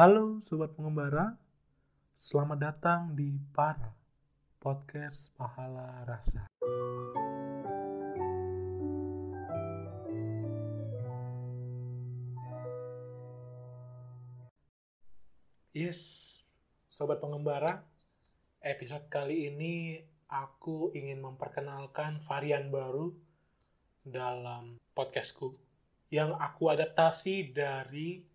Halo Sobat Pengembara, selamat datang di Para Podcast Pahala Rasa. Yes, Sobat Pengembara, episode kali ini aku ingin memperkenalkan varian baru dalam podcastku yang aku adaptasi dari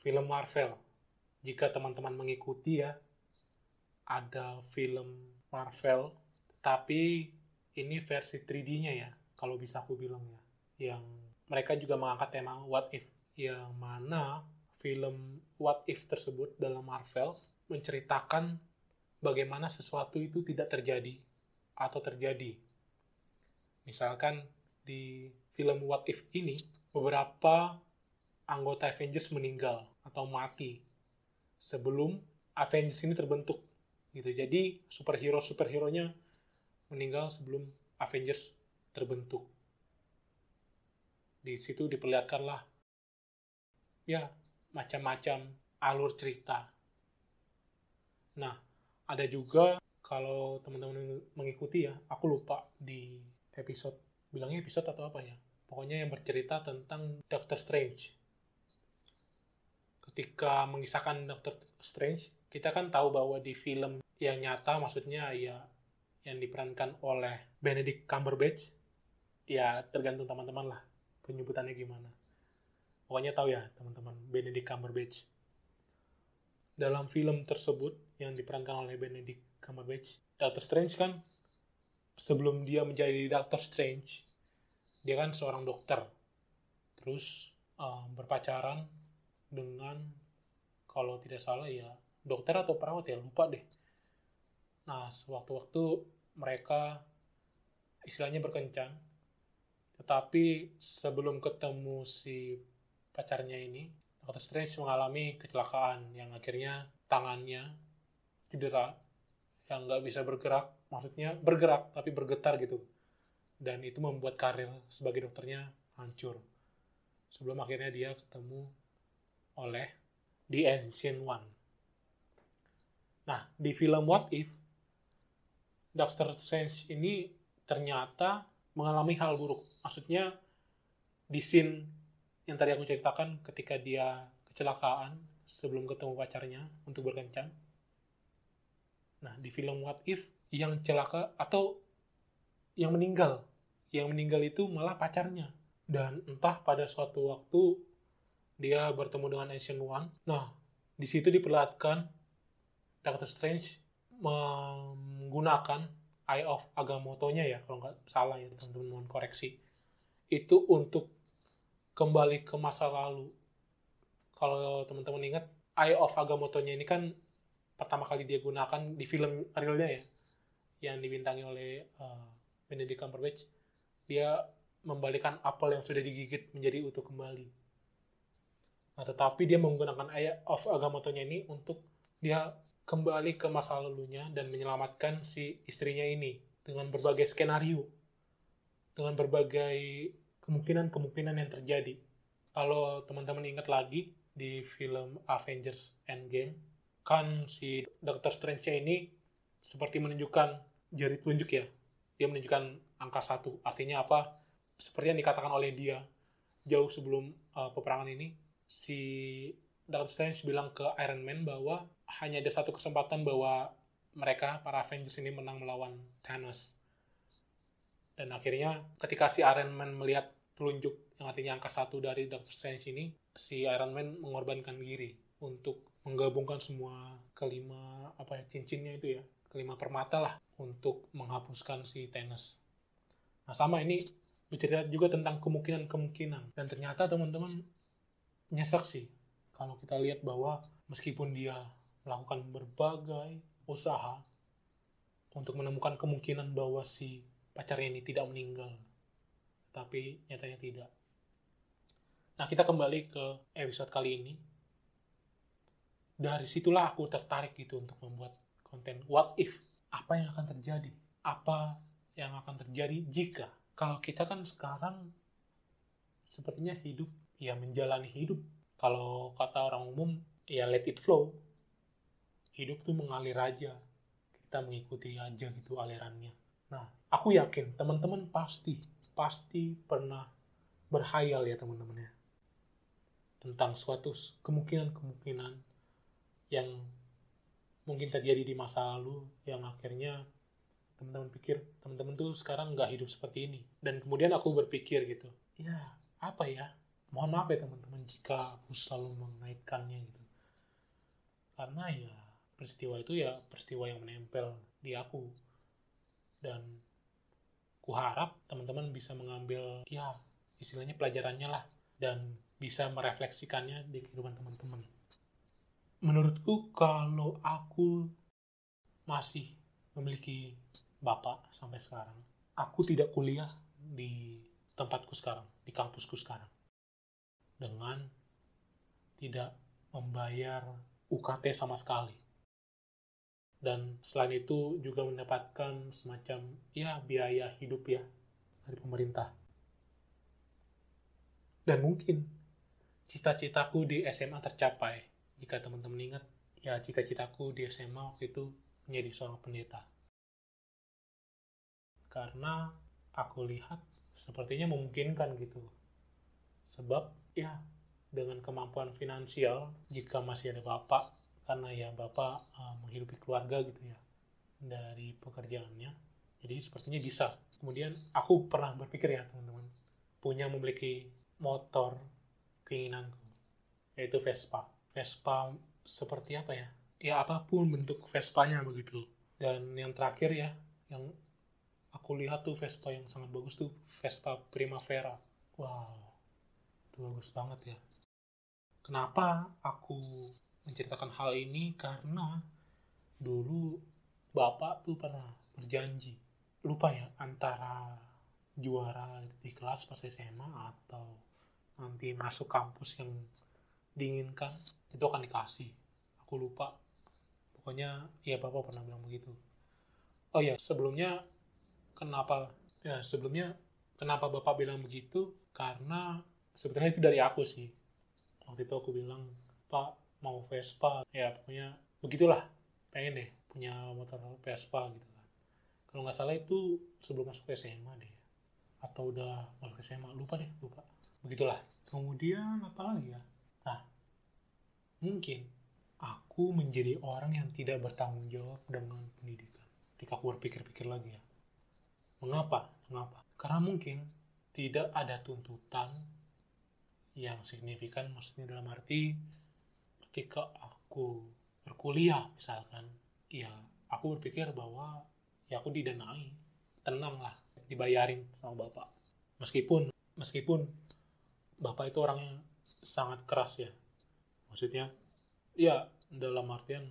film Marvel. Jika teman-teman mengikuti ya, ada film Marvel, tapi ini versi 3D-nya ya, kalau bisa aku bilang ya. Yang mereka juga mengangkat tema What If, yang mana film What If tersebut dalam Marvel menceritakan bagaimana sesuatu itu tidak terjadi atau terjadi. Misalkan di film What If ini, beberapa anggota Avengers meninggal atau mati sebelum Avengers ini terbentuk gitu. Jadi superhero superhero-nya meninggal sebelum Avengers terbentuk. Di situ diperlihatkanlah ya macam-macam alur cerita. Nah, ada juga kalau teman-teman mengikuti ya, aku lupa di episode bilangnya episode atau apa ya. Pokoknya yang bercerita tentang Doctor Strange ketika mengisahkan Doctor Strange, kita kan tahu bahwa di film yang nyata maksudnya ya yang diperankan oleh Benedict Cumberbatch, ya tergantung teman-teman lah penyebutannya gimana. Pokoknya tahu ya teman-teman, Benedict Cumberbatch. Dalam film tersebut yang diperankan oleh Benedict Cumberbatch, Doctor Strange kan sebelum dia menjadi Doctor Strange, dia kan seorang dokter. Terus um, berpacaran dengan kalau tidak salah ya dokter atau perawat ya lupa deh. Nah sewaktu-waktu mereka istilahnya berkencan, tetapi sebelum ketemu si pacarnya ini, Doctor Strange mengalami kecelakaan yang akhirnya tangannya cedera, yang nggak bisa bergerak, maksudnya bergerak tapi bergetar gitu. Dan itu membuat karir sebagai dokternya hancur. Sebelum akhirnya dia ketemu oleh The Ancient One. Nah, di film What If, Doctor Strange ini ternyata mengalami hal buruk. Maksudnya, di scene yang tadi aku ceritakan ketika dia kecelakaan sebelum ketemu pacarnya untuk berkencan. Nah, di film What If, yang celaka atau yang meninggal, yang meninggal itu malah pacarnya. Dan entah pada suatu waktu dia bertemu dengan Ancient One. Nah, di situ diperlihatkan Doctor Strange menggunakan Eye of Agamotto-nya ya, kalau nggak salah ya teman-teman koreksi. Itu untuk kembali ke masa lalu. Kalau teman-teman ingat, Eye of Agamotto-nya ini kan pertama kali dia gunakan di film realnya ya, yang dibintangi oleh uh, Benedict Cumberbatch. Dia membalikan apel yang sudah digigit menjadi utuh kembali Nah, tetapi dia menggunakan ayat of Agamotto-nya ini untuk dia kembali ke masa lalunya dan menyelamatkan si istrinya ini dengan berbagai skenario, dengan berbagai kemungkinan-kemungkinan yang terjadi. Kalau teman-teman ingat lagi di film Avengers Endgame, kan si Doctor Strange ini seperti menunjukkan jari telunjuk ya. Dia menunjukkan angka satu. Artinya apa? Seperti yang dikatakan oleh dia jauh sebelum uh, peperangan ini, si Doctor Strange bilang ke Iron Man bahwa hanya ada satu kesempatan bahwa mereka, para Avengers ini menang melawan Thanos. Dan akhirnya ketika si Iron Man melihat telunjuk yang artinya angka satu dari Doctor Strange ini, si Iron Man mengorbankan diri untuk menggabungkan semua kelima apa ya cincinnya itu ya kelima permata lah untuk menghapuskan si Thanos. Nah sama ini bercerita juga tentang kemungkinan-kemungkinan dan ternyata teman-teman nyesek sih kalau kita lihat bahwa meskipun dia melakukan berbagai usaha untuk menemukan kemungkinan bahwa si pacarnya ini tidak meninggal, tapi nyatanya tidak. Nah, kita kembali ke episode kali ini. Dari situlah aku tertarik gitu untuk membuat konten what if. Apa yang akan terjadi? Apa yang akan terjadi jika? Kalau kita kan sekarang sepertinya hidup ya menjalani hidup. Kalau kata orang umum, ya let it flow. Hidup tuh mengalir aja. Kita mengikuti aja gitu alirannya. Nah aku yakin teman-teman pasti pasti pernah berhayal ya teman-teman ya tentang suatu kemungkinan-kemungkinan yang mungkin terjadi di masa lalu yang akhirnya teman-teman pikir teman-teman tuh sekarang nggak hidup seperti ini. Dan kemudian aku berpikir gitu ya apa ya mohon maaf ya teman-teman jika aku selalu mengaitkannya gitu. Karena ya peristiwa itu ya peristiwa yang menempel di aku. Dan ku harap teman-teman bisa mengambil ya istilahnya pelajarannya lah. Dan bisa merefleksikannya di kehidupan teman-teman. Menurutku kalau aku masih memiliki bapak sampai sekarang aku tidak kuliah di tempatku sekarang di kampusku sekarang dengan tidak membayar UKT sama sekali dan selain itu juga mendapatkan semacam ya biaya hidup ya dari pemerintah. Dan mungkin cita-citaku di SMA tercapai. Jika teman-teman ingat, ya cita-citaku di SMA waktu itu menjadi seorang pendeta. Karena aku lihat sepertinya memungkinkan gitu. Sebab ya dengan kemampuan finansial, jika masih ada bapak karena ya bapak uh, menghidupi keluarga gitu ya dari pekerjaannya jadi sepertinya bisa. Kemudian aku pernah berpikir ya teman-teman punya memiliki motor keinginanku yaitu Vespa. Vespa seperti apa ya? Ya apa pun bentuk Vespanya begitu. Dan yang terakhir ya yang aku lihat tuh Vespa yang sangat bagus tuh Vespa Primavera. Wow bagus banget ya. Kenapa aku menceritakan hal ini? Karena dulu bapak tuh pernah berjanji lupa ya antara juara di kelas pas SMA atau nanti masuk kampus yang diinginkan itu akan dikasih. Aku lupa. Pokoknya ya bapak pernah bilang begitu. Oh ya sebelumnya kenapa? Ya sebelumnya kenapa bapak bilang begitu? Karena sebetulnya itu dari aku sih. Waktu itu aku bilang pak mau Vespa. Ya pokoknya begitulah. Pengen deh punya motor Vespa gitu kan. Kalau nggak salah itu sebelum masuk SMA deh. Atau udah masuk SMA lupa deh lupa. Begitulah. Kemudian apa lagi ya? Nah mungkin aku menjadi orang yang tidak bertanggung jawab dengan pendidikan. Ketika aku berpikir-pikir lagi ya. Mengapa? Mengapa? Karena mungkin tidak ada tuntutan yang signifikan maksudnya dalam arti ketika aku berkuliah misalkan ya aku berpikir bahwa ya aku didanai tenang lah dibayarin sama bapak. Meskipun meskipun bapak itu orangnya sangat keras ya. Maksudnya ya dalam artian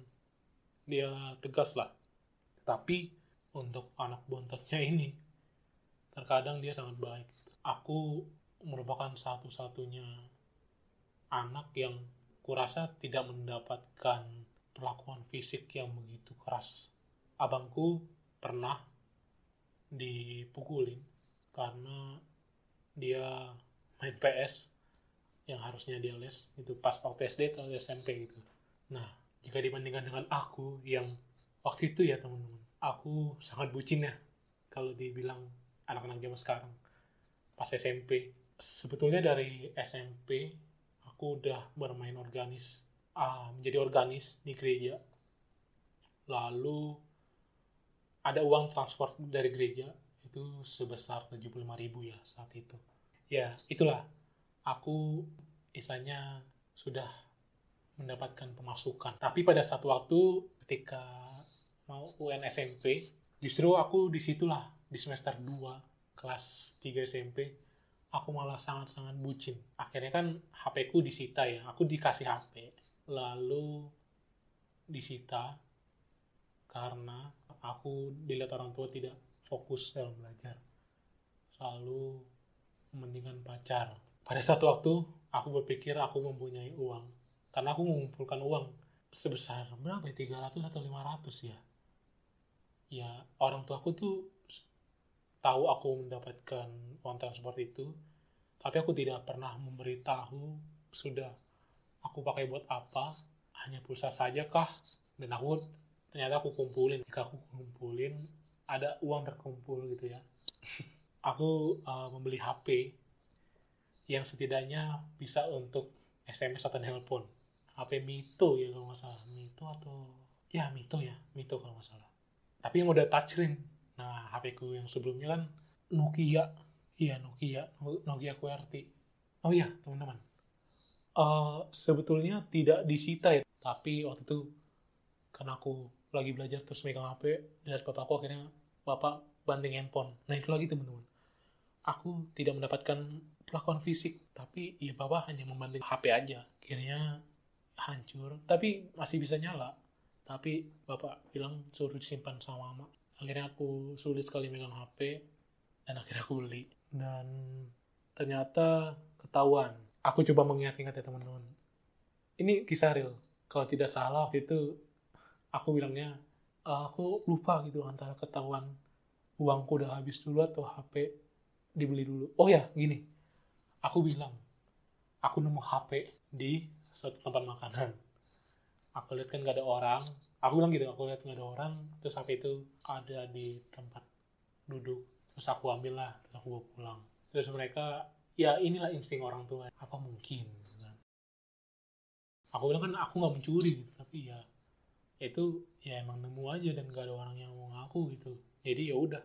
dia tegas lah. Tapi untuk anak bontotnya ini terkadang dia sangat baik. Aku merupakan satu-satunya anak yang kurasa tidak mendapatkan perlakuan fisik yang begitu keras. Abangku pernah dipukulin karena dia main PS yang harusnya dia les itu pas waktu SD atau SMP gitu. Nah, jika dibandingkan dengan aku yang waktu itu ya teman-teman, aku sangat bucin ya kalau dibilang anak-anak zaman sekarang. Pas SMP, sebetulnya dari SMP aku udah bermain organis uh, menjadi organis di gereja. Lalu ada uang transport dari gereja itu sebesar 75 ribu ya saat itu. Ya itulah. Aku istilahnya sudah mendapatkan pemasukan. Tapi pada satu waktu ketika mau UN SMP justru aku di situlah di semester 2 kelas 3 SMP aku malah sangat-sangat bucin. Akhirnya kan HP ku disita ya, aku dikasih HP. Lalu disita karena aku dilihat orang tua tidak fokus dalam belajar. Selalu mendingan pacar. Pada satu waktu, aku berpikir aku mempunyai uang. Karena aku mengumpulkan uang sebesar berapa ya? 300 atau 500 ya. Ya, orang tua aku tuh tahu aku mendapatkan uang transport itu, tapi aku tidak pernah memberitahu sudah aku pakai buat apa, hanya pulsa saja kah dan aku ternyata aku kumpulin. Jika aku kumpulin ada uang terkumpul gitu ya. Aku uh, membeli HP yang setidaknya bisa untuk SMS atau telepon HP Mito ya kalau nggak salah. Mito atau ya Mito ya Mito kalau nggak salah. Tapi yang udah touchscreen nah HP ku yang sebelumnya kan Nokia. Iya Nokia. Nokia QWERTY. Oh iya teman-teman. Uh, sebetulnya tidak disita ya. Tapi waktu itu karena aku lagi belajar terus megang HP dan bapakku akhirnya bapak banting handphone. Nah itu lagi teman-teman. Aku tidak mendapatkan perlakuan fisik. Tapi ya bapak hanya membanting HP aja. Akhirnya hancur. Tapi masih bisa nyala. Tapi bapak bilang suruh disimpan sama mama akhirnya aku sulit sekali megang HP dan akhirnya aku beli. Dan ternyata ketahuan. Aku coba mengingat-ingat ya teman-teman. Ini kisah real. Kalau tidak salah waktu itu aku bilangnya uh, aku lupa gitu antara ketahuan uangku udah habis dulu atau HP dibeli dulu. Oh ya gini. Aku bilang aku nemu HP di suatu tempat makanan. Aku lihat kan gak ada orang aku bilang gitu aku lihat gak ada orang terus HP itu ada di tempat duduk. Terus aku ambil lah terus aku bawa pulang. Terus mereka ya inilah insting orang tua. Apa mungkin? Aku bilang kan aku nggak mencuri tapi ya itu ya emang nemu aja dan gak ada orang yang mau ngaku gitu. Jadi ya udah.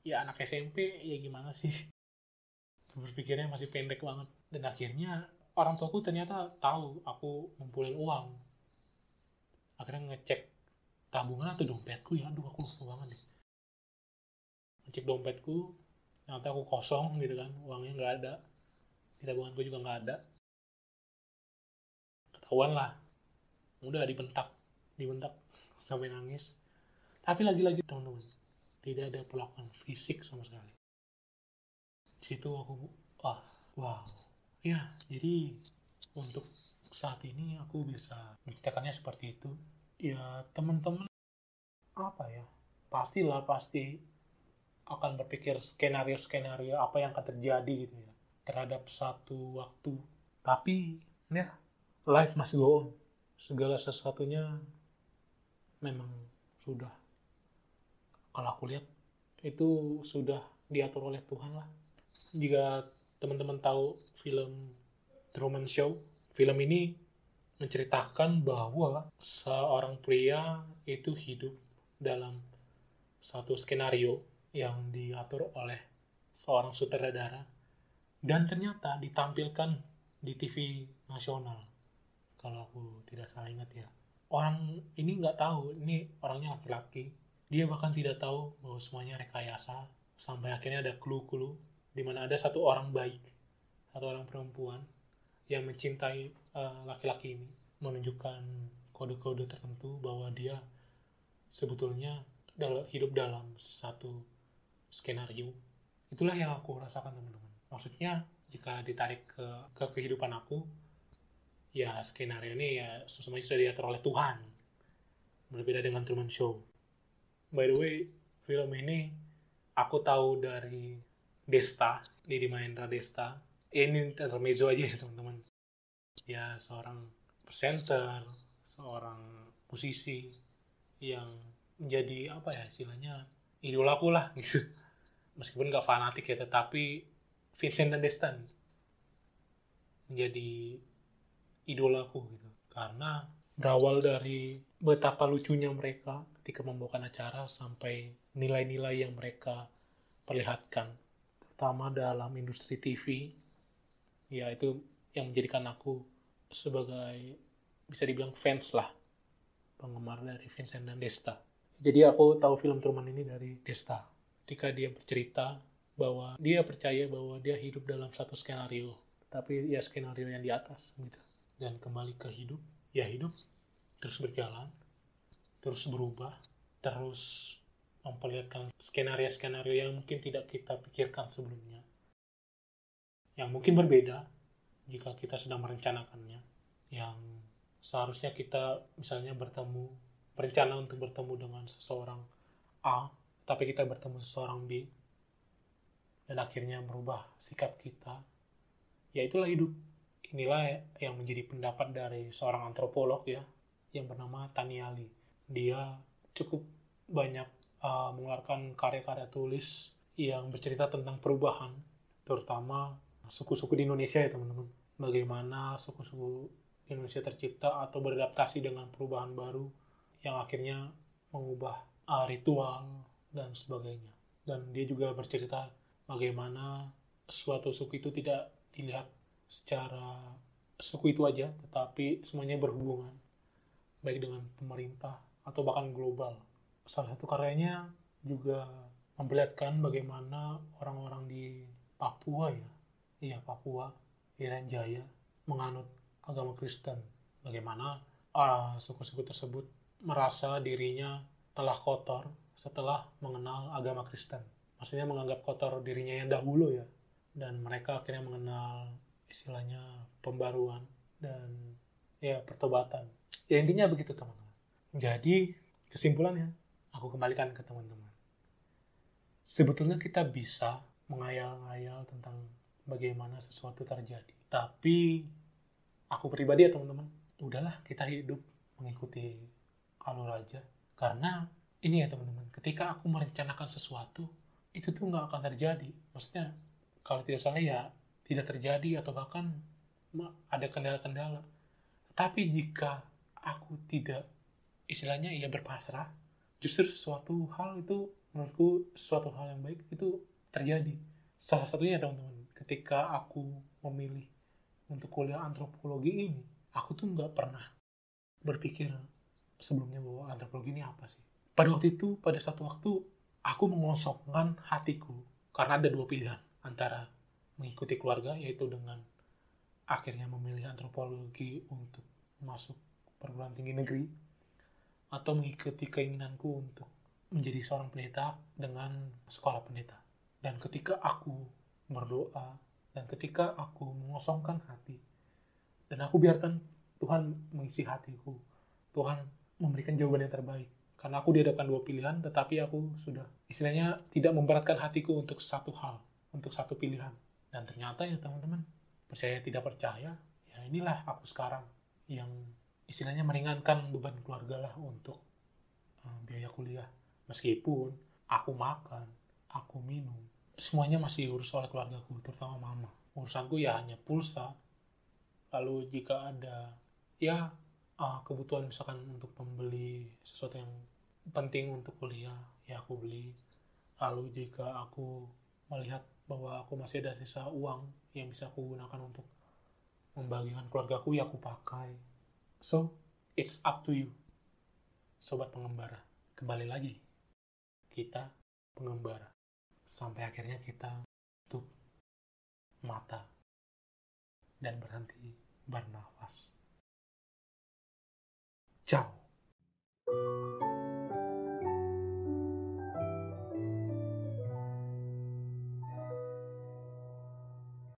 Ya anak SMP ya gimana sih? Berpikirnya masih pendek banget. Dan akhirnya orang tuaku ternyata tahu aku ngumpulin uang akhirnya ngecek tabungan atau dompetku ya. Aduh aku lupa banget deh ngecek dompetku ternyata aku kosong gitu kan. Uangnya nggak ada. Di tabunganku juga nggak ada. Ketahuan lah. Udah dibentak. Dibentak. Sampai nangis. Tapi lagi-lagi teman-teman tidak ada perlakuan fisik sama sekali. Situ aku wah wow. Ya jadi untuk saat ini aku bisa menceritakannya seperti itu ya teman-teman apa ya pastilah pasti akan berpikir skenario-skenario apa yang akan terjadi gitu ya terhadap satu waktu tapi ya life must go on. Segala sesuatunya memang sudah kalau aku lihat itu sudah diatur oleh Tuhan lah. Jika teman-teman tahu film Truman Show, film ini menceritakan bahwa seorang pria itu hidup dalam satu skenario yang diatur oleh seorang sutradara dan ternyata ditampilkan di TV nasional. Kalau aku tidak salah ingat ya. Orang ini nggak tahu ini orangnya laki-laki. Dia bahkan tidak tahu bahwa semuanya rekayasa sampai akhirnya ada clue-clue di mana ada satu orang baik satu orang perempuan yang mencintai eh, laki-laki uh, ini menunjukkan kode-kode tertentu bahwa dia sebetulnya hidup dalam satu skenario. Itulah yang aku rasakan teman-teman. Maksudnya jika ditarik ke, ke kehidupan aku ya skenario ini ya semuanya sudah diatur oleh Tuhan. Berbeda dengan Truman Show. By the way film ini aku tahu dari Desta di Mahendra Desta ini intermezzo aja ya teman-teman. Ya seorang presenter seorang musisi yang menjadi apa ya istilahnya idolaku lah gitu. Meskipun gak fanatik ya tetapi Vincent dan Desta menjadi idolaku gitu. Karena berawal dari betapa lucunya mereka ketika membawakan acara sampai nilai-nilai yang mereka perlihatkan terutama dalam industri TV ya itu yang menjadikan aku sebagai bisa dibilang fans lah penggemar dari Vincent dan Desta. Jadi aku tahu film Truman ini dari Desta. Ketika dia bercerita bahwa dia percaya bahwa dia hidup dalam satu skenario tapi ya skenario yang di atas gitu. Dan kembali ke hidup, ya hidup terus berjalan, terus berubah, terus memperlihatkan skenario-skenario yang mungkin tidak kita pikirkan sebelumnya. Yang mungkin berbeda jika kita sedang merencanakannya. Yang seharusnya kita misalnya bertemu, berencana untuk bertemu dengan seseorang A, tapi kita bertemu seseorang B, dan akhirnya merubah sikap kita. Ya itulah hidup inilah yang menjadi pendapat dari seorang antropolog ya yang bernama Taniali. Dia cukup banyak uh, mengeluarkan karya-karya tulis yang bercerita tentang perubahan, terutama suku-suku di Indonesia ya teman-teman. Bagaimana suku-suku Indonesia tercipta atau beradaptasi dengan perubahan baru yang akhirnya mengubah uh, ritual dan sebagainya. Dan dia juga bercerita bagaimana suatu suku itu tidak dilihat secara suku itu aja, tetapi semuanya berhubungan, baik dengan pemerintah atau bahkan global. Salah satu karyanya juga memperlihatkan bagaimana orang-orang di Papua ya, iya Papua, Irian Jaya, menganut agama Kristen. Bagaimana uh, suku-suku tersebut merasa dirinya telah kotor setelah mengenal agama Kristen. Maksudnya menganggap kotor dirinya yang dahulu ya. Dan mereka akhirnya mengenal istilahnya pembaruan dan ya pertobatan. Ya intinya begitu teman-teman. Jadi kesimpulannya aku kembalikan ke teman-teman. Sebetulnya kita bisa mengayal-ngayal tentang bagaimana sesuatu terjadi. Tapi aku pribadi ya teman-teman, udahlah kita hidup mengikuti alur aja. Karena ini ya teman-teman, ketika aku merencanakan sesuatu, itu tuh nggak akan terjadi. Maksudnya, kalau tidak salah ya tidak terjadi atau bahkan ada kendala-kendala. Tapi jika aku tidak istilahnya ya berpasrah, justru sesuatu hal itu menurutku sesuatu hal yang baik itu terjadi. Salah satunya teman-teman, ketika aku memilih untuk kuliah antropologi ini, aku tuh nggak pernah berpikir sebelumnya bahwa antropologi ini apa sih. Pada waktu itu, pada satu waktu, aku mengosongkan hatiku karena ada dua pilihan antara mengikuti keluarga yaitu dengan akhirnya memilih antropologi untuk masuk perguruan tinggi negeri atau mengikuti keinginanku untuk menjadi seorang pendeta dengan sekolah pendeta. Dan ketika aku berdoa dan ketika aku mengosongkan hati dan aku biarkan Tuhan mengisi hatiku, Tuhan memberikan jawaban yang terbaik. Karena aku dihadapkan dua pilihan, tetapi aku sudah istilahnya tidak memberatkan hatiku untuk satu hal, untuk satu pilihan. Dan ternyata ya teman-teman, percaya tidak percaya, ya inilah aku sekarang yang istilahnya meringankan beban keluarga lah untuk uh, biaya kuliah. Meskipun aku makan, aku minum, semuanya masih urus oleh keluargaku, terutama mama. Urusanku ya hanya pulsa. Lalu jika ada ya uh, kebutuhan misalkan untuk membeli sesuatu yang penting untuk kuliah, ya aku beli. Lalu jika aku melihat bahwa aku masih ada sisa uang yang bisa aku gunakan untuk membagikan keluargaku ya aku pakai so it's up to you sobat pengembara kembali lagi kita pengembara sampai akhirnya kita tutup mata dan berhenti bernafas ciao